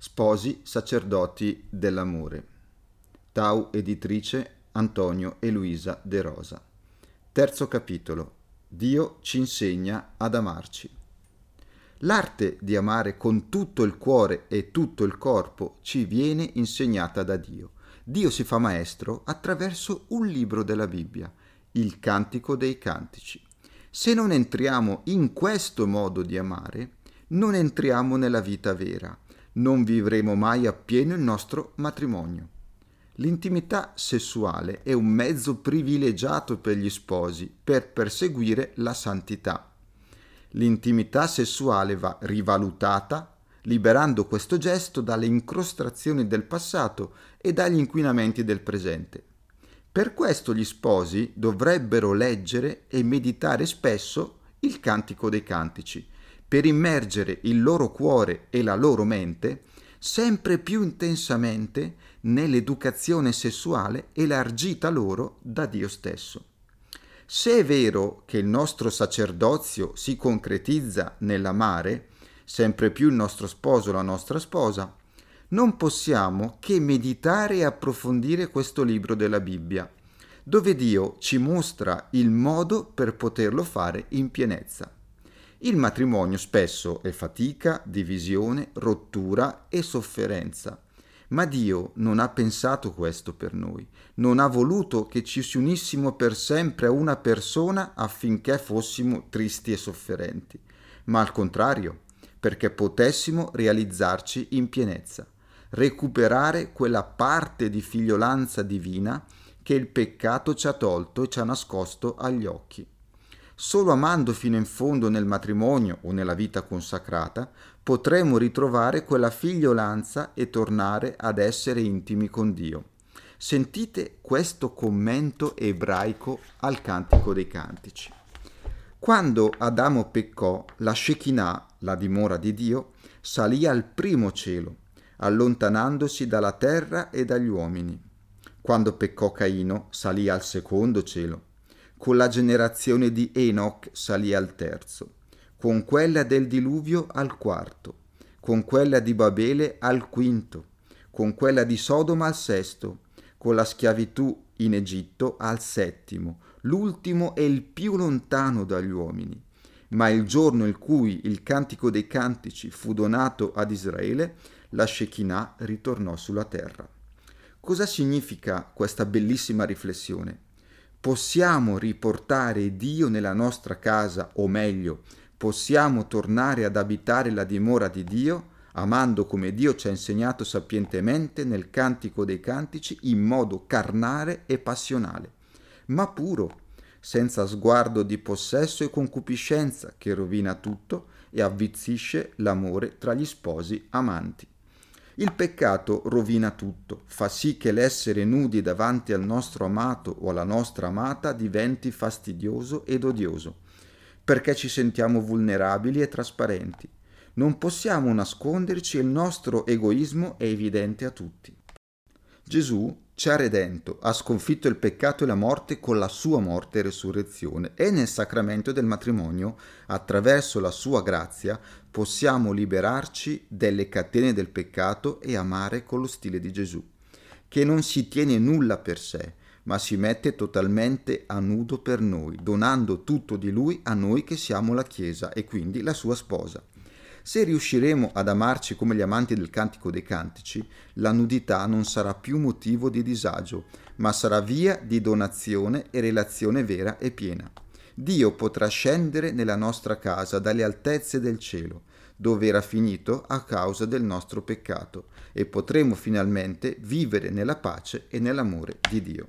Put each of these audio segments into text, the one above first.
Sposi sacerdoti dell'amore. Tau editrice Antonio e Luisa De Rosa. Terzo capitolo. Dio ci insegna ad amarci. L'arte di amare con tutto il cuore e tutto il corpo ci viene insegnata da Dio. Dio si fa maestro attraverso un libro della Bibbia, il Cantico dei Cantici. Se non entriamo in questo modo di amare, non entriamo nella vita vera, non vivremo mai appieno il nostro matrimonio. L'intimità sessuale è un mezzo privilegiato per gli sposi per perseguire la santità. L'intimità sessuale va rivalutata, liberando questo gesto dalle incrostrazioni del passato e dagli inquinamenti del presente. Per questo gli sposi dovrebbero leggere e meditare spesso il Cantico dei Cantici, per immergere il loro cuore e la loro mente sempre più intensamente nell'educazione sessuale elargita loro da Dio stesso. Se è vero che il nostro sacerdozio si concretizza nell'amare sempre più il nostro sposo o la nostra sposa, non possiamo che meditare e approfondire questo libro della Bibbia, dove Dio ci mostra il modo per poterlo fare in pienezza. Il matrimonio spesso è fatica, divisione, rottura e sofferenza. Ma Dio non ha pensato questo per noi, non ha voluto che ci si unissimo per sempre a una persona affinché fossimo tristi e sofferenti, ma al contrario, perché potessimo realizzarci in pienezza recuperare quella parte di figliolanza divina che il peccato ci ha tolto e ci ha nascosto agli occhi. Solo amando fino in fondo nel matrimonio o nella vita consacrata potremo ritrovare quella figliolanza e tornare ad essere intimi con Dio. Sentite questo commento ebraico al Cantico dei Cantici. Quando Adamo peccò, la Shekinah, la dimora di Dio, salì al primo cielo allontanandosi dalla terra e dagli uomini. Quando peccò Caino, salì al secondo cielo. Con la generazione di Enoch salì al terzo. Con quella del diluvio al quarto. Con quella di Babele al quinto. Con quella di Sodoma al sesto. Con la schiavitù in Egitto al settimo. L'ultimo è il più lontano dagli uomini ma il giorno in cui il cantico dei cantici fu donato ad Israele, la Shekinah ritornò sulla terra. Cosa significa questa bellissima riflessione? Possiamo riportare Dio nella nostra casa, o meglio, possiamo tornare ad abitare la dimora di Dio, amando come Dio ci ha insegnato sapientemente nel Cantico dei Cantici in modo carnale e passionale, ma puro, senza sguardo di possesso e concupiscenza che rovina tutto e avvizzisce l'amore tra gli sposi amanti. Il peccato rovina tutto, fa sì che l'essere nudi davanti al nostro amato o alla nostra amata diventi fastidioso ed odioso, perché ci sentiamo vulnerabili e trasparenti. Non possiamo nasconderci e il nostro egoismo è evidente a tutti. Gesù ci ha redento, ha sconfitto il peccato e la morte con la sua morte e resurrezione e nel sacramento del matrimonio, attraverso la sua grazia, possiamo liberarci delle catene del peccato e amare con lo stile di Gesù, che non si tiene nulla per sé, ma si mette totalmente a nudo per noi, donando tutto di lui a noi che siamo la Chiesa e quindi la sua sposa. Se riusciremo ad amarci come gli amanti del Cantico dei Cantici, la nudità non sarà più motivo di disagio, ma sarà via di donazione e relazione vera e piena. Dio potrà scendere nella nostra casa dalle altezze del cielo, dove era finito a causa del nostro peccato, e potremo finalmente vivere nella pace e nell'amore di Dio.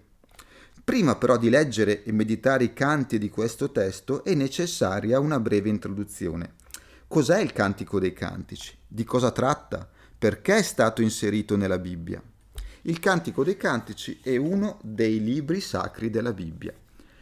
Prima però di leggere e meditare i canti di questo testo è necessaria una breve introduzione. Cos'è il Cantico dei Cantici? Di cosa tratta? Perché è stato inserito nella Bibbia? Il Cantico dei Cantici è uno dei libri sacri della Bibbia.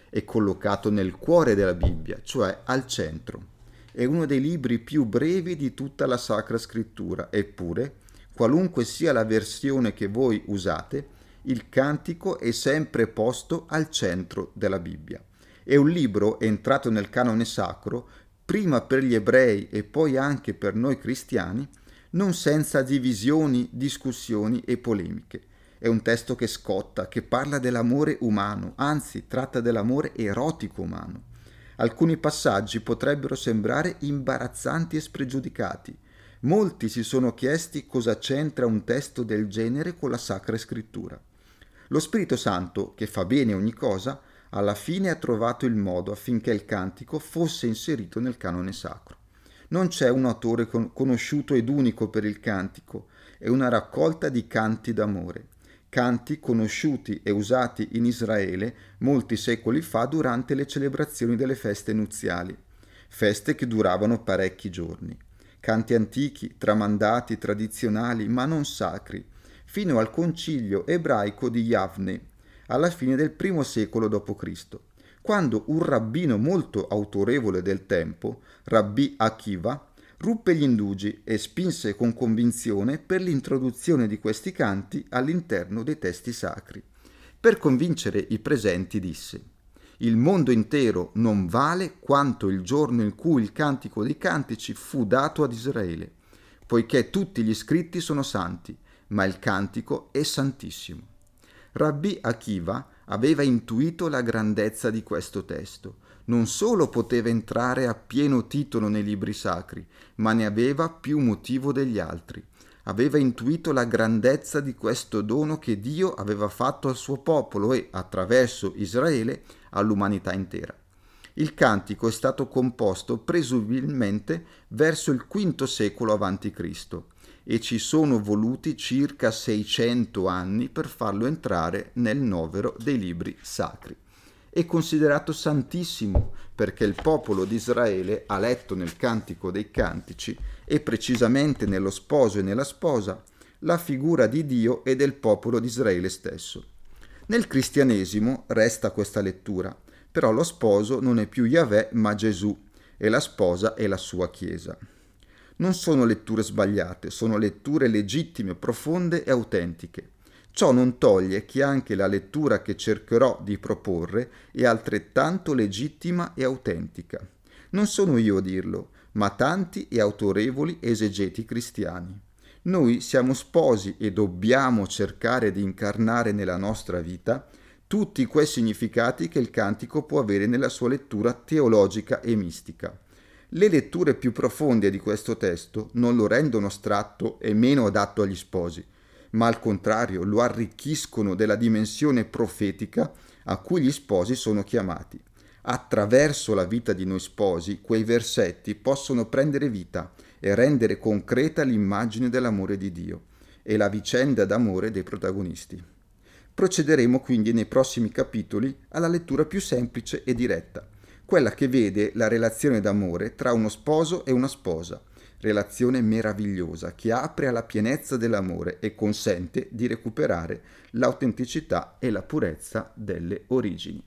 È collocato nel cuore della Bibbia, cioè al centro. È uno dei libri più brevi di tutta la Sacra Scrittura, eppure, qualunque sia la versione che voi usate, il cantico è sempre posto al centro della Bibbia. È un libro entrato nel canone sacro prima per gli ebrei e poi anche per noi cristiani, non senza divisioni, discussioni e polemiche. È un testo che scotta, che parla dell'amore umano, anzi tratta dell'amore erotico umano. Alcuni passaggi potrebbero sembrare imbarazzanti e spregiudicati. Molti si sono chiesti cosa c'entra un testo del genere con la Sacra Scrittura. Lo Spirito Santo, che fa bene ogni cosa, alla fine ha trovato il modo affinché il cantico fosse inserito nel canone sacro. Non c'è un autore con- conosciuto ed unico per il cantico, è una raccolta di canti d'amore canti conosciuti e usati in Israele molti secoli fa durante le celebrazioni delle feste nuziali, feste che duravano parecchi giorni. Canti antichi, tramandati, tradizionali, ma non sacri, fino al concilio ebraico di Yavne, alla fine del primo secolo d.C., quando un rabbino molto autorevole del tempo, Rabbi Akiva, ruppe gli indugi e spinse con convinzione per l'introduzione di questi canti all'interno dei testi sacri. Per convincere i presenti disse il mondo intero non vale quanto il giorno in cui il cantico dei cantici fu dato ad Israele, poiché tutti gli scritti sono santi, ma il cantico è santissimo. Rabbi Akiva aveva intuito la grandezza di questo testo non solo poteva entrare a pieno titolo nei libri sacri, ma ne aveva più motivo degli altri. Aveva intuito la grandezza di questo dono che Dio aveva fatto al suo popolo e, attraverso Israele, all'umanità intera. Il cantico è stato composto presumibilmente verso il V secolo a.C. e ci sono voluti circa 600 anni per farlo entrare nel novero dei libri sacri è considerato santissimo perché il popolo di Israele ha letto nel Cantico dei Cantici e precisamente nello sposo e nella sposa la figura di Dio e del popolo di Israele stesso. Nel cristianesimo resta questa lettura, però lo sposo non è più Yahweh ma Gesù e la sposa è la sua Chiesa. Non sono letture sbagliate, sono letture legittime, profonde e autentiche. Ciò non toglie che anche la lettura che cercherò di proporre è altrettanto legittima e autentica. Non sono io a dirlo, ma tanti e autorevoli esegeti cristiani. Noi siamo sposi e dobbiamo cercare di incarnare nella nostra vita tutti quei significati che il cantico può avere nella sua lettura teologica e mistica. Le letture più profonde di questo testo non lo rendono astratto e meno adatto agli sposi, ma al contrario lo arricchiscono della dimensione profetica a cui gli sposi sono chiamati. Attraverso la vita di noi sposi, quei versetti possono prendere vita e rendere concreta l'immagine dell'amore di Dio e la vicenda d'amore dei protagonisti. Procederemo quindi nei prossimi capitoli alla lettura più semplice e diretta, quella che vede la relazione d'amore tra uno sposo e una sposa, relazione meravigliosa che apre alla pienezza dell'amore e consente di recuperare l'autenticità e la purezza delle origini.